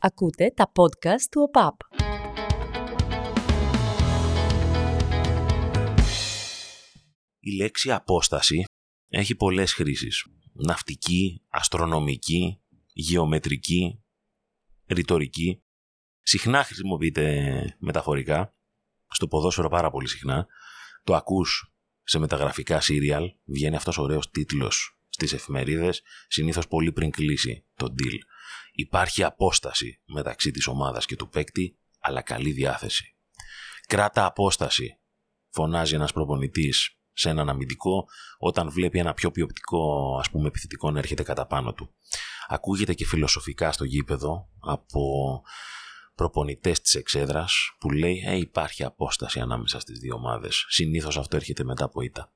Ακούτε τα podcast του ΟΠΑΠ. Η λέξη απόσταση έχει πολλές χρήσεις. Ναυτική, αστρονομική, γεωμετρική, ρητορική. Συχνά χρησιμοποιείται μεταφορικά, στο ποδόσφαιρο πάρα πολύ συχνά. Το ακούς σε μεταγραφικά σύριαλ, βγαίνει αυτός ο ωραίος τίτλος στις εφημερίδες, συνήθως πολύ πριν κλείσει το deal. Υπάρχει απόσταση μεταξύ της ομάδας και του παίκτη, αλλά καλή διάθεση. Κράτα απόσταση, φωνάζει ένας προπονητής σε έναν αμυντικό όταν βλέπει ένα πιο ποιοτικό ας πούμε επιθετικό να έρχεται κατά πάνω του. Ακούγεται και φιλοσοφικά στο γήπεδο από προπονητές της εξέδρας που λέει ε, υπάρχει απόσταση ανάμεσα στις δύο ομάδες. Συνήθως αυτό έρχεται μετά από ήττα.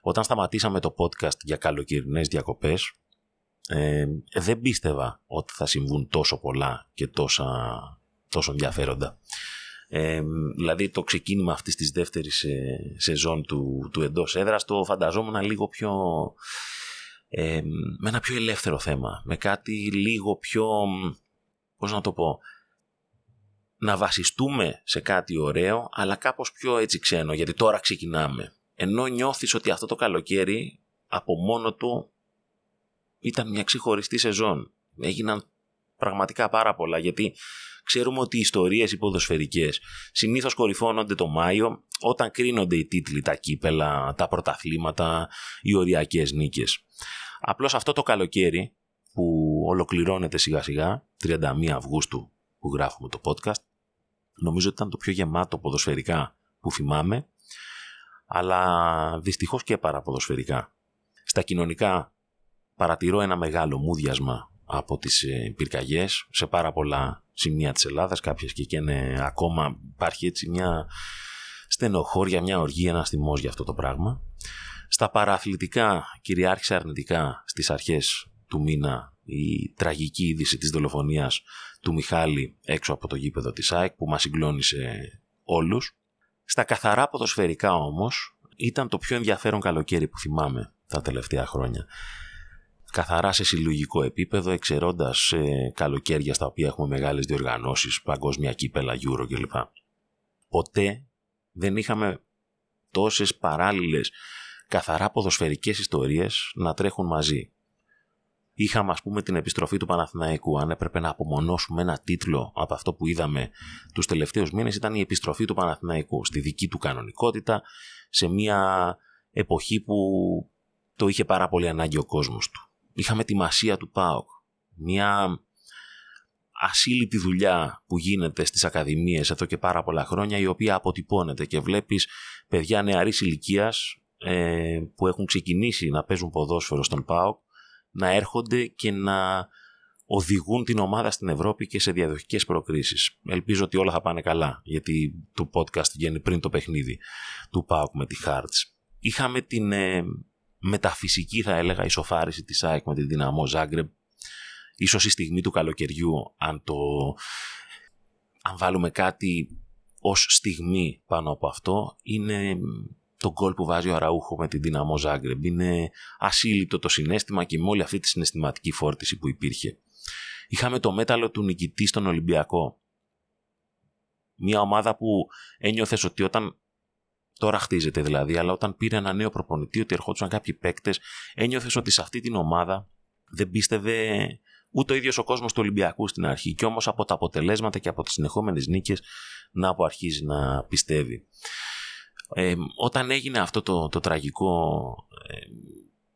Όταν σταματήσαμε το podcast για καλοκαιρινές διακοπές ε, δεν πίστευα ότι θα συμβούν τόσο πολλά και τόσα, τόσο ενδιαφέροντα. Ε, δηλαδή το ξεκίνημα αυτής της δεύτερης ε, σεζόν του, του εντός έδρας το φανταζόμουν λίγο πιο ε, με ένα πιο ελεύθερο θέμα με κάτι λίγο πιο πώς να το πω να βασιστούμε σε κάτι ωραίο αλλά κάπως πιο έτσι ξένο γιατί τώρα ξεκινάμε ενώ νιώθεις ότι αυτό το καλοκαίρι από μόνο του ήταν μια ξεχωριστή σεζόν. Έγιναν πραγματικά πάρα πολλά γιατί ξέρουμε ότι οι ιστορίες οι ποδοσφαιρικές συνήθως κορυφώνονται το Μάιο όταν κρίνονται οι τίτλοι, τα κύπελα, τα πρωταθλήματα, οι οριακές νίκες. Απλώς αυτό το καλοκαίρι που ολοκληρώνεται σιγά σιγά, 31 Αυγούστου που γράφουμε το podcast, νομίζω ότι ήταν το πιο γεμάτο ποδοσφαιρικά που θυμάμαι, αλλά δυστυχώς και παραποδοσφαιρικά. Στα κοινωνικά παρατηρώ ένα μεγάλο μούδιασμα από τις ε, πυρκαγιές σε πάρα πολλά σημεία της Ελλάδας, κάποιες και, και είναι ακόμα υπάρχει έτσι μια στενοχώρια, μια οργή, ένα θυμός για αυτό το πράγμα. Στα παραθλητικά κυριάρχησε αρνητικά στις αρχές του μήνα η τραγική είδηση της δολοφονίας του Μιχάλη έξω από το γήπεδο της ΑΕΚ που μας συγκλώνησε όλους. Στα καθαρά ποδοσφαιρικά όμως ήταν το πιο ενδιαφέρον καλοκαίρι που θυμάμαι τα τελευταία χρόνια καθαρά σε συλλογικό επίπεδο, εξαιρώντας ε, καλοκαίρια στα οποία έχουμε μεγάλες διοργανώσεις, παγκόσμια κύπελα, Euro κλπ. Ποτέ δεν είχαμε τόσες παράλληλες καθαρά ποδοσφαιρικές ιστορίες να τρέχουν μαζί. Είχαμε ας πούμε την επιστροφή του Παναθηναϊκού. Αν έπρεπε να απομονώσουμε ένα τίτλο από αυτό που είδαμε τους τελευταίους μήνες ήταν η επιστροφή του Παναθηναϊκού στη δική του κανονικότητα σε μια εποχή που το είχε πάρα πολύ ανάγκη ο κόσμος του είχαμε τη μασία του ΠΑΟΚ. Μια ασύλληπτη δουλειά που γίνεται στις ακαδημίες εδώ και πάρα πολλά χρόνια η οποία αποτυπώνεται και βλέπεις παιδιά νεαρής ηλικίας ε, που έχουν ξεκινήσει να παίζουν ποδόσφαιρο στον ΠΑΟΚ να έρχονται και να οδηγούν την ομάδα στην Ευρώπη και σε διαδοχικές προκρίσεις. Ελπίζω ότι όλα θα πάνε καλά γιατί το podcast βγαίνει πριν το παιχνίδι του ΠΑΟΚ με τη Hearts. Είχαμε την ε, μεταφυσική θα έλεγα ισοφάριση της ΑΕΚ με την δυναμό Ζάγκρεμ. Ίσως η στιγμή του καλοκαιριού αν το αν βάλουμε κάτι ως στιγμή πάνω από αυτό είναι το γκολ που βάζει ο Αραούχο με την δυναμό Ζάγκρεμ. Είναι ασύλληπτο το συνέστημα και με όλη αυτή τη συναισθηματική φόρτιση που υπήρχε. Είχαμε το μέταλλο του νικητή στον Ολυμπιακό. Μια ομάδα που ένιωθες ότι όταν Τώρα χτίζεται δηλαδή, αλλά όταν πήρε ένα νέο προπονητή, ότι ερχόντουσαν κάποιοι παίκτες, ένιωθες ότι σε αυτή την ομάδα δεν πίστευε ούτε ο ίδιος ο κόσμος του Ολυμπιακού στην αρχή. Και όμως από τα αποτελέσματα και από τις συνεχόμενες νίκες να που αρχίζει να πιστεύει. Ε, όταν έγινε αυτό το, το τραγικό ε,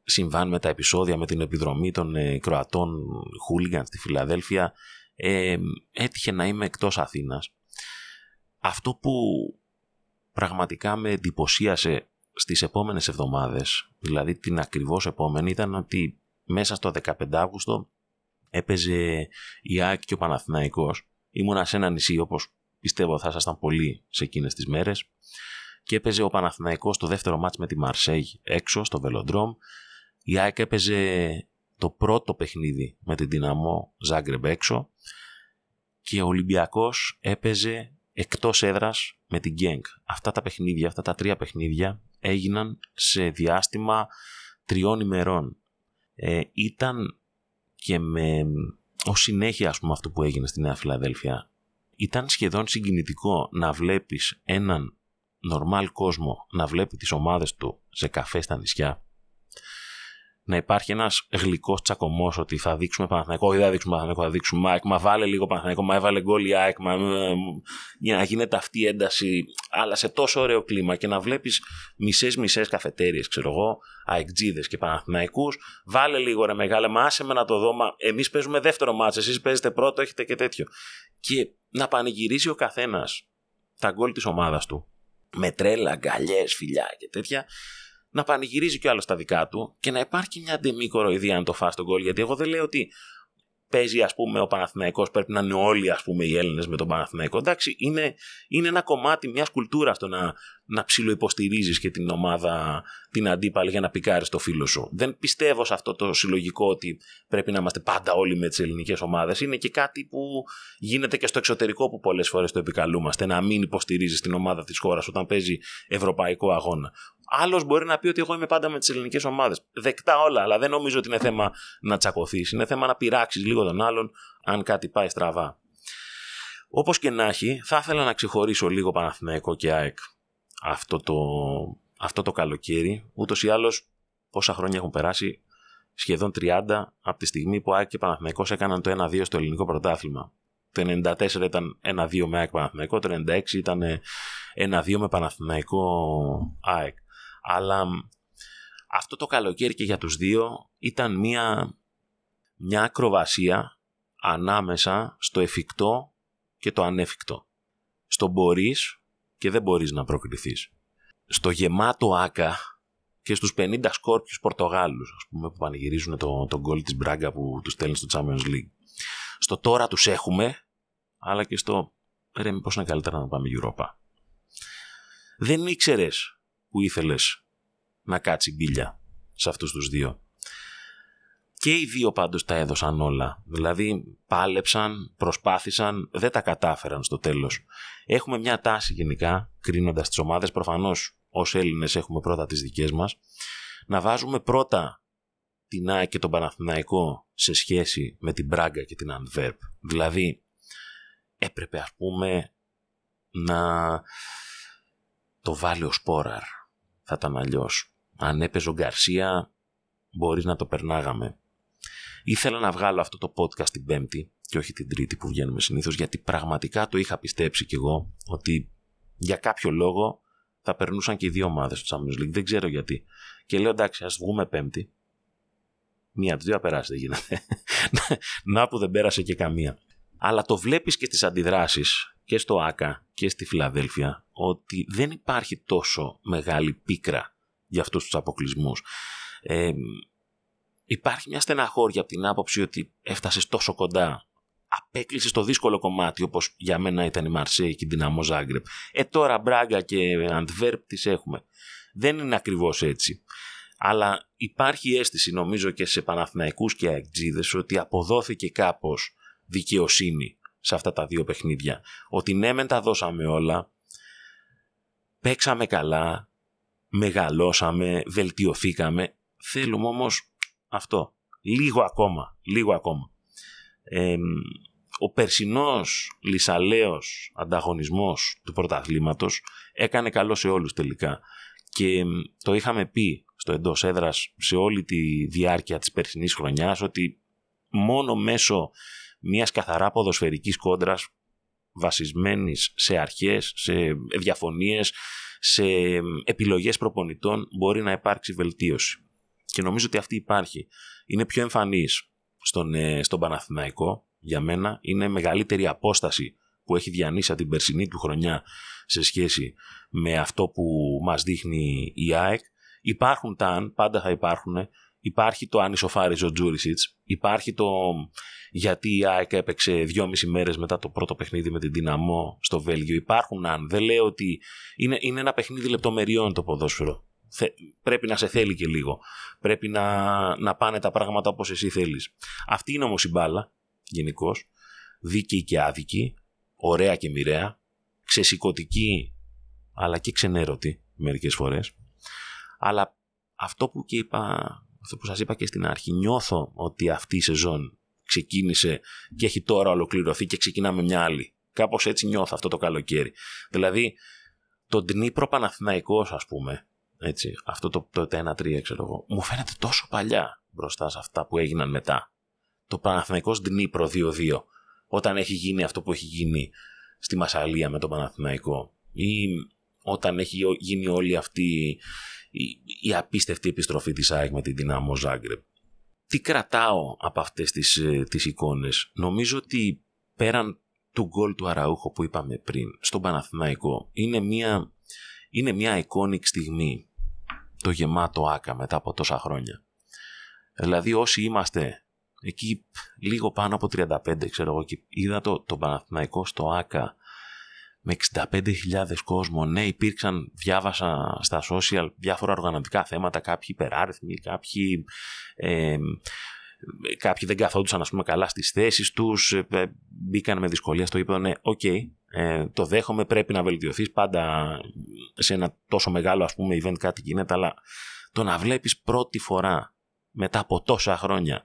συμβάν με τα επεισόδια με την επιδρομή των ε, Κροατών Χούλιγκαν στη Φιλαδέλφια ε, έτυχε να είμαι εκτός Αθήνας. Αυτό που πραγματικά με εντυπωσίασε στις επόμενες εβδομάδες, δηλαδή την ακριβώς επόμενη, ήταν ότι μέσα στο 15 Αύγουστο έπαιζε η ΑΕΚ και ο Παναθηναϊκός. Ήμουνα σε ένα νησί όπως πιστεύω θα ήσασταν πολύ σε εκείνες τις μέρες και έπαιζε ο Παναθηναϊκός το δεύτερο μάτς με τη Μαρσέγ έξω στο Βελοντρόμ. Η ΑΕΚ έπαιζε το πρώτο παιχνίδι με την Δυναμό Ζάγκρεμπ έξω και ο Ολυμπιακός έπαιζε εκτός έδρας με την Genk. Αυτά τα παιχνίδια, αυτά τα τρία παιχνίδια έγιναν σε διάστημα τριών ημερών. Ε, ήταν και με ω συνέχεια ας πούμε αυτό που έγινε στη Νέα Φιλαδέλφια ήταν σχεδόν συγκινητικό να βλέπεις έναν νορμάλ κόσμο να βλέπει τις ομάδες του σε καφέ στα νησιά να υπάρχει ένας γλυκός τσακωμός ότι θα δείξουμε Παναθηναϊκό, όχι θα δείξουμε Παναθηναϊκό, θα δείξουμε ΑΕΚ, μα βάλε λίγο Παναθηναϊκό, μα έβαλε γκολ η ΑΕΚ, μα, για να γίνεται αυτή η ένταση, αλλά σε τόσο ωραίο κλίμα και να βλέπεις μισέ-μισέ καφετέρειε, ξέρω εγώ, αεκτζίδε και Παναθηναϊκούς, βάλε λίγο ρε μεγάλε, μα άσε με να το δω, μα εμείς παίζουμε δεύτερο μάτσο, εσείς παίζετε πρώτο, έχετε και τέτοιο. Και να πανηγυρίζει ο καθένας τα γκολ της ομάδας του με τρέλα, αγκαλιές, φιλιά και τέτοια να πανηγυρίζει κι άλλος στα δικά του και να υπάρχει μια ντεμή κοροϊδία αν το φά τον γκολ. Γιατί εγώ δεν λέω ότι παίζει ας πούμε ο Παναθηναϊκός πρέπει να είναι όλοι ας πούμε οι Έλληνες με τον Παναθηναϊκό εντάξει είναι, είναι ένα κομμάτι μιας κουλτούρας το να, να ψιλοϊποστηρίζεις και την ομάδα την αντίπαλη για να πικάρεις το φίλο σου δεν πιστεύω σε αυτό το συλλογικό ότι πρέπει να είμαστε πάντα όλοι με τις ελληνικές ομάδες είναι και κάτι που γίνεται και στο εξωτερικό που πολλές φορές το επικαλούμαστε να μην υποστηρίζεις την ομάδα της χώρας όταν παίζει ευρωπαϊκό αγώνα Άλλος μπορεί να πει ότι εγώ είμαι πάντα με τις ελληνικές ομάδες. Δεκτά όλα, αλλά δεν νομίζω ότι είναι θέμα να τσακωθείς. Είναι θέμα να πειράξεις λίγο τον άλλον αν κάτι πάει στραβά. Όπως και να έχει, θα ήθελα να ξεχωρίσω λίγο Παναθηναϊκό και ΑΕΚ αυτό το, αυτό το καλοκαίρι. Ούτως ή άλλως, πόσα χρόνια έχουν περάσει, σχεδόν 30 από τη στιγμή που ΑΕΚ και Παναθηναϊκός έκαναν το 1-2 στο ελληνικό πρωτάθλημα. Το 94 ήταν 1-2 με ΑΕΚ Παναθηναϊκό, το 96 ήταν 1-2 με Παναθηναϊκό ΑΕΚ. Αλλά αυτό το καλοκαίρι και για τους δύο ήταν μια, μια ακροβασία ανάμεσα στο εφικτό και το ανέφικτο. Στο μπορείς και δεν μπορείς να προκριθείς. Στο γεμάτο άκα και στους 50 σκόρπιους Πορτογάλους, ας πούμε, που πανηγυρίζουν το, το γκολ της Μπράγκα που τους στέλνει στο Champions League. Στο τώρα τους έχουμε, αλλά και στο ρε μήπως είναι καλύτερα να πάμε Europa. Δεν ήξερες που ήθελες να κάτσει μπίλια σε αυτούς τους δύο. Και οι δύο πάντως τα έδωσαν όλα. Δηλαδή πάλεψαν, προσπάθησαν, δεν τα κατάφεραν στο τέλος. Έχουμε μια τάση γενικά, κρίνοντας τις ομάδες, προφανώς ως Έλληνες έχουμε πρώτα τις δικές μας, να βάζουμε πρώτα την ΑΕΚ και τον Παναθηναϊκό σε σχέση με την Μπράγκα και την Ανβέρπ. Δηλαδή έπρεπε ας πούμε να το βάλει ο Σπόραρ θα ήταν αλλιώς. Αν έπαιζε ο Γκαρσία, μπορείς να το περνάγαμε. Ήθελα να βγάλω αυτό το podcast την Πέμπτη και όχι την Τρίτη που βγαίνουμε συνήθως, γιατί πραγματικά το είχα πιστέψει κι εγώ ότι για κάποιο λόγο θα περνούσαν και οι δύο ομάδες του Champions League. Δεν ξέρω γιατί. Και λέω εντάξει, ας βγούμε Πέμπτη. Μία από τις δύο περάσει, δεν γίνεται. να που δεν πέρασε και καμία. Αλλά το βλέπεις και στις αντιδράσεις και στο ΆΚΑ και στη Φιλαδέλφια ότι δεν υπάρχει τόσο μεγάλη πίκρα για αυτούς τους αποκλεισμούς. Ε, υπάρχει μια στεναχώρια από την άποψη ότι έφτασες τόσο κοντά απέκλεισες το δύσκολο κομμάτι όπως για μένα ήταν η Μαρσέη και η Δυναμό Ζάγκρεπ. Ε τώρα Μπράγκα και Αντβέρπ τις έχουμε. Δεν είναι ακριβώς έτσι. Αλλά υπάρχει αίσθηση νομίζω και σε Παναθηναϊκούς και Αεκτζίδες ότι αποδόθηκε κάπως δικαιοσύνη σε αυτά τα δύο παιχνίδια. Ότι ναι μεν τα δώσαμε όλα, παίξαμε καλά, μεγαλώσαμε, βελτιωθήκαμε. Θέλουμε όμως αυτό. Λίγο ακόμα. Λίγο ακόμα. ο περσινός λυσαλέος ανταγωνισμός του πρωταθλήματος έκανε καλό σε όλους τελικά. Και το είχαμε πει στο εντός έδρας σε όλη τη διάρκεια της περσινής χρονιάς ότι μόνο μέσω μιας καθαρά ποδοσφαιρικής κόντρας βασισμένης σε αρχές, σε διαφωνίες, σε επιλογές προπονητών μπορεί να υπάρξει βελτίωση. Και νομίζω ότι αυτή υπάρχει. Είναι πιο εμφανής στον, ε, στον Παναθηναϊκό για μένα. Είναι μεγαλύτερη απόσταση που έχει διανύσει από την περσινή του χρονιά σε σχέση με αυτό που μας δείχνει η ΑΕΚ. Υπάρχουν τα αν, πάντα θα υπάρχουν. Υπάρχει το αν ισοφάριζε ο Τζούρισιτς. Υπάρχει το γιατί η ΑΕΚ έπαιξε δυόμιση μέρες μετά το πρώτο παιχνίδι με την Δυναμό στο Βέλγιο. Υπάρχουν αν. Δεν λέω ότι είναι, είναι ένα παιχνίδι λεπτομεριών το ποδόσφαιρο. Πρέπει να σε θέλει και λίγο. Πρέπει να, να πάνε τα πράγματα όπως εσύ θέλεις. Αυτή είναι όμως η μπάλα γενικώς. Δίκαιη και άδικη. Ωραία και μοιραία. Ξεσηκωτική αλλά και ξενέρωτη μερικές φορές. Αλλά αυτό που, και είπα, αυτό που σας είπα και στην αρχή, νιώθω ότι αυτή η σεζόν ξεκίνησε και έχει τώρα ολοκληρωθεί και ξεκινάμε μια άλλη. Κάπως έτσι νιώθω αυτό το καλοκαίρι. Δηλαδή, το Ντνίπρο Παναθηναϊκός ας πούμε, έτσι, αυτό το, το 1-3 ξέρω εγώ, μου φαίνεται τόσο παλιά μπροστά σε αυτά που έγιναν μετά. Το Παναθηναϊκός Ντνίπρο 2-2, όταν έχει γίνει αυτό που έχει γίνει στη Μασαλία με τον Παναθηναϊκό ή όταν έχει γίνει όλη αυτή η, η απίστευτη επιστροφή της ΑΕΚ με την Δυνάμο Ζάγκρεπ. Τι κρατάω από αυτές τις, ε, τις εικόνες; Νομίζω ότι πέραν του γκολ του Αραούχο που είπαμε πριν στον Παναθηναϊκό είναι μια, είναι μια iconic στιγμή το γεμάτο άκα μετά από τόσα χρόνια. Δηλαδή όσοι είμαστε εκεί λίγο πάνω από 35 ξέρω εγώ και είδα το, το Παναθηναϊκό στο άκα με 65.000 κόσμο. Ναι, υπήρξαν, διάβασα στα social διάφορα οργανωτικά θέματα, κάποιοι υπεράριθμοι, κάποιοι, ε, κάποιοι δεν καθόντουσαν ας πούμε καλά στις θέσεις τους, ε, ε, μπήκαν με δυσκολία στο είπαν, ναι, οκ, ε, το δέχομαι, πρέπει να βελτιωθείς πάντα σε ένα τόσο μεγάλο ας πούμε event κάτι γίνεται, αλλά το να βλέπεις πρώτη φορά μετά από τόσα χρόνια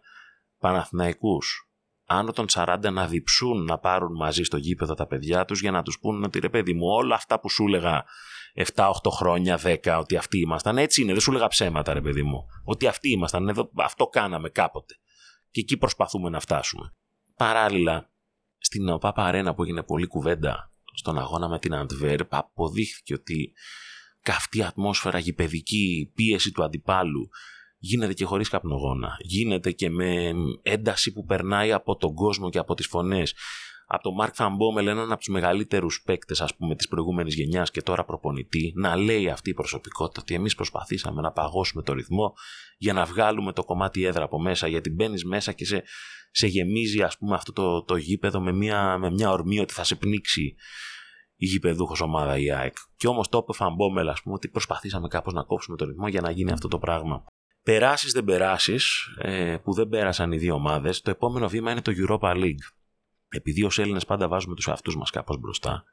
Παναθηναϊκούς άνω των 40 να διψούν να πάρουν μαζί στο γήπεδο τα παιδιά τους για να τους πούν ότι ρε παιδί μου όλα αυτά που σου έλεγα 7-8 χρόνια, 10 ότι αυτοί ήμασταν έτσι είναι, δεν σου έλεγα ψέματα ρε παιδί μου ότι αυτοί ήμασταν, εδώ, αυτό κάναμε κάποτε και εκεί προσπαθούμε να φτάσουμε. Παράλληλα στην ΟΠΑΠΑ Αρένα που έγινε πολλή κουβέντα στον αγώνα με την Αντβέρπ αποδείχθηκε ότι καυτή ατμόσφαιρα γηπαιδική πίεση του αντιπάλου γίνεται και χωρίς καπνογόνα. Γίνεται και με ένταση που περνάει από τον κόσμο και από τις φωνές. Από τον Μάρκ Φαμπόμελ, έναν από τους μεγαλύτερους παίκτες, ας πούμε, της προηγούμενης γενιάς και τώρα προπονητή, να λέει αυτή η προσωπικότητα ότι εμείς προσπαθήσαμε να παγώσουμε το ρυθμό για να βγάλουμε το κομμάτι έδρα από μέσα, γιατί μπαίνεις μέσα και σε, σε γεμίζει, ας πούμε, αυτό το, το γήπεδο με μια, με μια ορμή ότι θα σε πνίξει η γηπεδούχος ομάδα η ΑΕΚ. Και όμως το είπε ο Φαμπόμελ, ας πούμε, ότι προσπαθήσαμε κάπως να κόψουμε το ρυθμό για να γίνει αυτό το πράγμα. Περάσεις δεν περάσεις, ε, που δεν πέρασαν οι δύο ομάδες, το επόμενο βήμα είναι το Europa League. Επειδή ως Έλληνες πάντα βάζουμε τους εαυτούς μας κάπως μπροστά,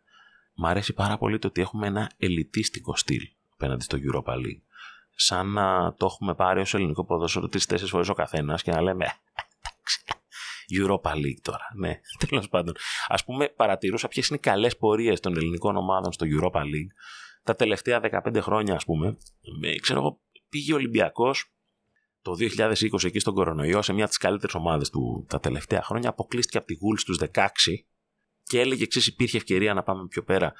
μου αρέσει πάρα πολύ το ότι έχουμε ένα ελιτίστικο στυλ απέναντι στο Europa League. Σαν να το έχουμε πάρει ως ελληνικό ποδόσφαιρο τρει-τέσσερι φορές ο καθένας και να λέμε Europa League τώρα. Ναι, τέλος πάντων. Α πούμε, παρατηρούσα ποιες είναι οι καλές πορείες των ελληνικών ομάδων στο Europa League τα τελευταία 15 χρόνια, ας πούμε. Ε, ξέρω εγώ, πήγε ο Ολυμπιακός το 2020 εκεί στον κορονοϊό σε μια από τις καλύτερες ομάδες του τα τελευταία χρόνια. Αποκλείστηκε από τη Γούλ στους 16 και έλεγε εξής: Υπήρχε ευκαιρία να πάμε πιο πέρα.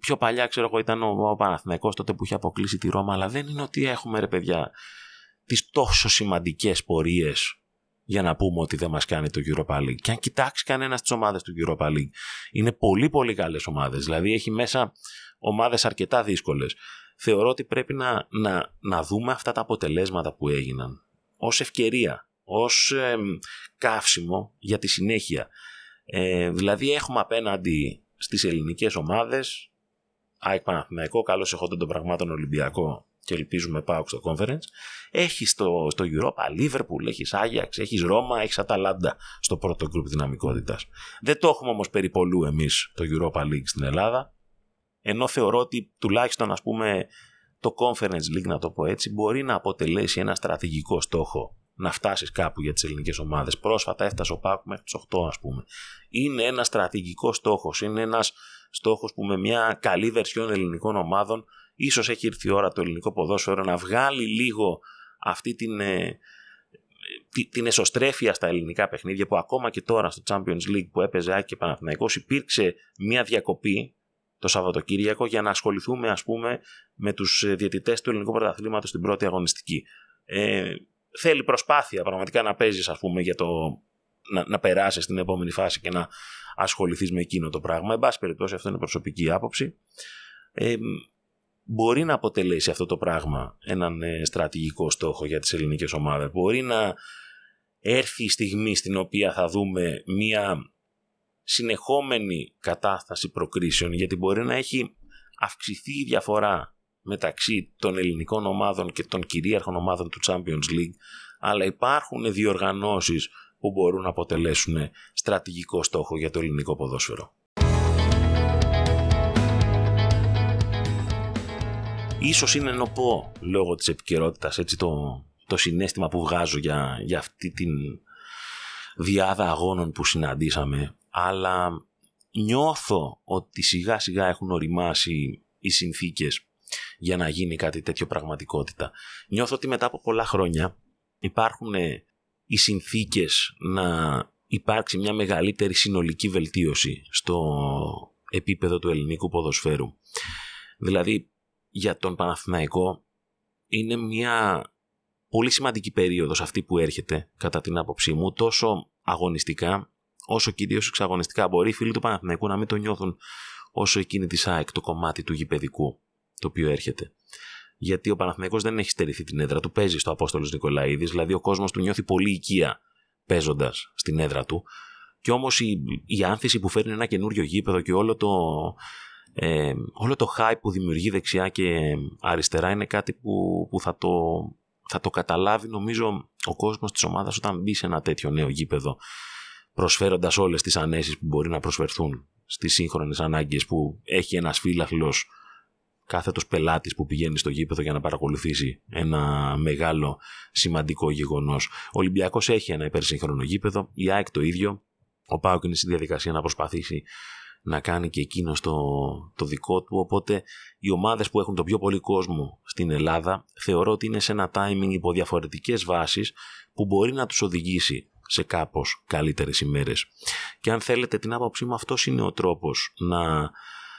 Πιο παλιά, ξέρω εγώ, ήταν ο, ο Παναθηναϊκός τότε που είχε αποκλείσει τη Ρώμα, αλλά δεν είναι ότι έχουμε ρε παιδιά τις τόσο σημαντικές πορείες για να πούμε ότι δεν μας κάνει το Europa League. Και αν κοιτάξει κανένας τις ομάδες του Europa League, είναι πολύ πολύ καλές ομάδες. Δηλαδή έχει μέσα ομάδες αρκετά δύσκολες θεωρώ ότι πρέπει να, να, να δούμε αυτά τα αποτελέσματα που έγιναν ως ευκαιρία, ως ε, καύσιμο για τη συνέχεια. Ε, δηλαδή έχουμε απέναντι στις ελληνικές ομάδες ΑΕΚ Παναθηναϊκό, καλώς εχόντων των πραγμάτων Ολυμπιακό και ελπίζουμε πάω στο conference. Έχεις στο, στο Europa Liverpool, έχεις Ajax, έχεις Ρώμα, έχεις Αταλάντα στο πρώτο γκρουπ δυναμικότητας. Δεν το έχουμε όμως περιπολού εμείς το Europa League στην Ελλάδα ενώ θεωρώ ότι τουλάχιστον ας πούμε το Conference League, να το πω έτσι, μπορεί να αποτελέσει ένα στρατηγικό στόχο να φτάσεις κάπου για τις ελληνικές ομάδες. Πρόσφατα έφτασε ο Πάκου μέχρι τις 8, ας πούμε. Είναι ένα στρατηγικό στόχος. Είναι ένας στόχος που με μια καλή βερσιόν ελληνικών ομάδων ίσως έχει έρθει η ώρα το ελληνικό ποδόσφαιρο να βγάλει λίγο αυτή την, ε, την εσωστρέφεια στα ελληνικά παιχνίδια που ακόμα και τώρα στο Champions League που έπαιζε Άκη και Παναθηναϊκός υπήρξε μια διακοπή το Σαββατοκύριακο για να ασχοληθούμε ας πούμε με τους ε, διαιτητές του ελληνικού πρωταθλήματος στην πρώτη αγωνιστική. Ε, θέλει προσπάθεια πραγματικά να παίζεις ας πούμε για το να, να περάσεις στην επόμενη φάση και να ασχοληθείς με εκείνο το πράγμα. Εν πάση περιπτώσει αυτό είναι προσωπική άποψη. Ε, μπορεί να αποτελέσει αυτό το πράγμα έναν ε, στρατηγικό στόχο για τις ελληνικές ομάδες; Μπορεί να έρθει η στιγμή στην οποία θα δούμε μία συνεχόμενη κατάσταση προκρίσεων γιατί μπορεί να έχει αυξηθεί η διαφορά μεταξύ των ελληνικών ομάδων και των κυρίαρχων ομάδων του Champions League αλλά υπάρχουν διοργανώσεις που μπορούν να αποτελέσουν στρατηγικό στόχο για το ελληνικό ποδόσφαιρο. Ίσως είναι νοπό λόγω της επικαιρότητας έτσι το, το συνέστημα που βγάζω για, για αυτή την διάδα αγώνων που συναντήσαμε, αλλά νιώθω ότι σιγά σιγά έχουν οριμάσει οι συνθήκες για να γίνει κάτι τέτοιο πραγματικότητα. Νιώθω ότι μετά από πολλά χρόνια υπάρχουν οι συνθήκες να υπάρξει μια μεγαλύτερη συνολική βελτίωση στο επίπεδο του ελληνικού ποδοσφαίρου. Δηλαδή για τον Παναθηναϊκό είναι μια πολύ σημαντική περίοδος αυτή που έρχεται κατά την άποψή μου τόσο αγωνιστικά όσο κυρίω εξαγωνιστικά μπορεί οι φίλοι του Παναθηναϊκού να μην το νιώθουν όσο εκείνη της ΑΕΚ το κομμάτι του γηπαιδικού το οποίο έρχεται. Γιατί ο Παναθηναϊκός δεν έχει στερηθεί την έδρα του, παίζει στο Απόστολος Νικολαίδης, δηλαδή ο κόσμος του νιώθει πολύ οικία παίζοντας στην έδρα του. Και όμως η, η άνθηση που φέρνει ένα καινούριο γήπεδο και όλο το, ε, όλο το hype που δημιουργεί δεξιά και αριστερά είναι κάτι που, που θα, το, θα το καταλάβει νομίζω ο κόσμος της ομάδας όταν μπει σε ένα τέτοιο νέο γήπεδο προσφέροντας όλες τις ανέσεις που μπορεί να προσφερθούν στις σύγχρονες ανάγκες που έχει ένας φύλαχλος κάθετος πελάτης που πηγαίνει στο γήπεδο για να παρακολουθήσει ένα μεγάλο σημαντικό γεγονός. Ο Ολυμπιακός έχει ένα υπερσύγχρονο γήπεδο, η ΑΕΚ το ίδιο, ο Πάοκ είναι στη διαδικασία να προσπαθήσει να κάνει και εκείνο το, το δικό του. Οπότε οι ομάδες που έχουν το πιο πολύ κόσμο στην Ελλάδα θεωρώ ότι είναι σε ένα timing υπό διαφορετικές βάσεις που μπορεί να τους οδηγήσει σε κάπως καλύτερες ημέρες. Και αν θέλετε την άποψή μου αυτός είναι ο τρόπος να,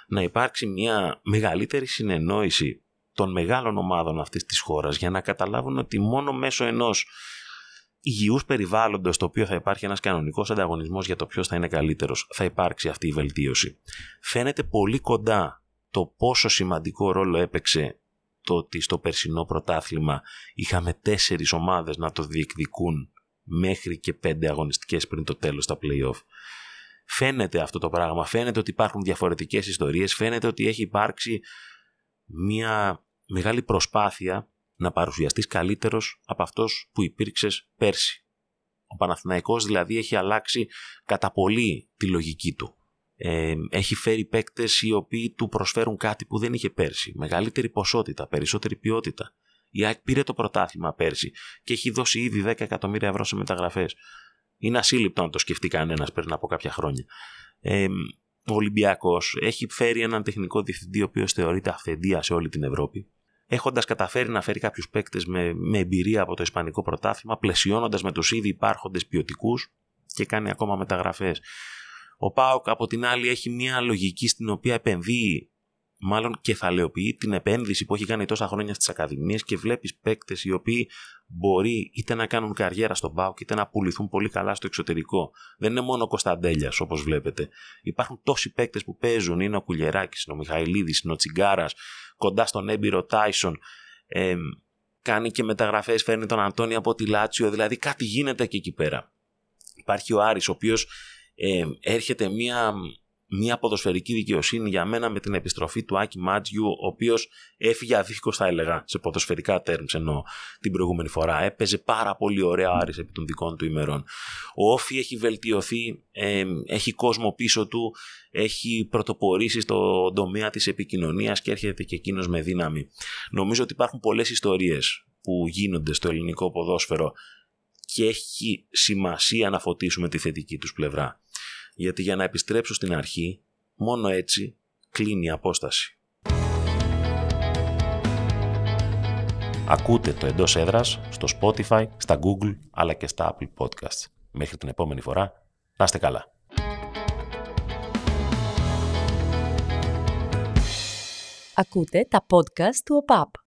να υπάρξει μια μεγαλύτερη συνεννόηση των μεγάλων ομάδων αυτής της χώρας για να καταλάβουν ότι μόνο μέσω ενός υγιούς περιβάλλοντος, το οποίο θα υπάρχει ένας κανονικός ανταγωνισμός για το ποιος θα είναι καλύτερος, θα υπάρξει αυτή η βελτίωση. Φαίνεται πολύ κοντά το πόσο σημαντικό ρόλο έπαιξε το ότι στο περσινό πρωτάθλημα είχαμε τέσσερις ομάδες να το διεκδικούν μέχρι και πέντε αγωνιστικές πριν το τέλος στα play-off. Φαίνεται αυτό το πράγμα, φαίνεται ότι υπάρχουν διαφορετικές ιστορίες, φαίνεται ότι έχει υπάρξει μια μεγάλη προσπάθεια να παρουσιαστείς καλύτερος από αυτός που υπήρξες πέρσι. Ο Παναθηναϊκός δηλαδή έχει αλλάξει κατά πολύ τη λογική του. Ε, έχει φέρει παίκτες οι οποίοι του προσφέρουν κάτι που δεν είχε πέρσι. Μεγαλύτερη ποσότητα, περισσότερη ποιότητα. Η ΑΕΚ πήρε το πρωτάθλημα πέρσι και έχει δώσει ήδη 10 εκατομμύρια ευρώ σε μεταγραφές. Είναι ασύλληπτο να το σκεφτεί κανένας πριν από κάποια χρόνια. Ε, ο Ολυμπιακός έχει φέρει έναν τεχνικό διευθυντή ο οποίος θεωρείται αυθεντία σε όλη την Ευρώπη έχοντας καταφέρει να φέρει κάποιους παίκτες με, με εμπειρία από το Ισπανικό πρωτάθλημα, πλαισιώνοντας με τους ήδη υπάρχοντες ποιοτικούς και κάνει ακόμα μεταγραφές. Ο Πάοκ από την άλλη έχει μια λογική στην οποία επενδύει, μάλλον κεφαλαιοποιεί την επένδυση που έχει κάνει τόσα χρόνια στις Ακαδημίες και βλέπεις παίκτες οι οποίοι μπορεί είτε να κάνουν καριέρα στον Πάοκ είτε να πουληθούν πολύ καλά στο εξωτερικό. Δεν είναι μόνο ο Κωνσταντέλιας όπως βλέπετε. Υπάρχουν τόσοι παίκτες που παίζουν. Είναι ο Κουλιεράκης, είναι ο Μιχαηλίδης, είναι ο Τσιγκάρας, κοντά στον έμπειρο Τάισον. Ε, κάνει και μεταγραφές, φέρνει τον Αντώνη από τη Λάτσιο, δηλαδή κάτι γίνεται και εκεί πέρα. Υπάρχει ο Άρης, ο οποίος ε, έρχεται μια μια ποδοσφαιρική δικαιοσύνη για μένα με την επιστροφή του Άκη Μάτζιου, ο οποίος έφυγε αδίφικο, θα έλεγα, σε ποδοσφαιρικά terms ενώ την προηγούμενη φορά. Έπαιζε πάρα πολύ ωραία ο Άρης επί των δικών του ημερών. Ο Όφη έχει βελτιωθεί, έχει κόσμο πίσω του, έχει πρωτοπορήσει στο τομέα της επικοινωνίας και έρχεται και εκείνος με δύναμη. Νομίζω ότι υπάρχουν πολλές ιστορίες που γίνονται στο ελληνικό ποδόσφαιρο και έχει σημασία να φωτίσουμε τη θετική τους πλευρά γιατί για να επιστρέψω στην αρχή, μόνο έτσι κλείνει η απόσταση. Ακούτε το εντός έδρας στο Spotify, στα Google αλλά και στα Apple Podcasts. Μέχρι την επόμενη φορά, να είστε καλά. Ακούτε τα podcast του ΟΠΑΠ.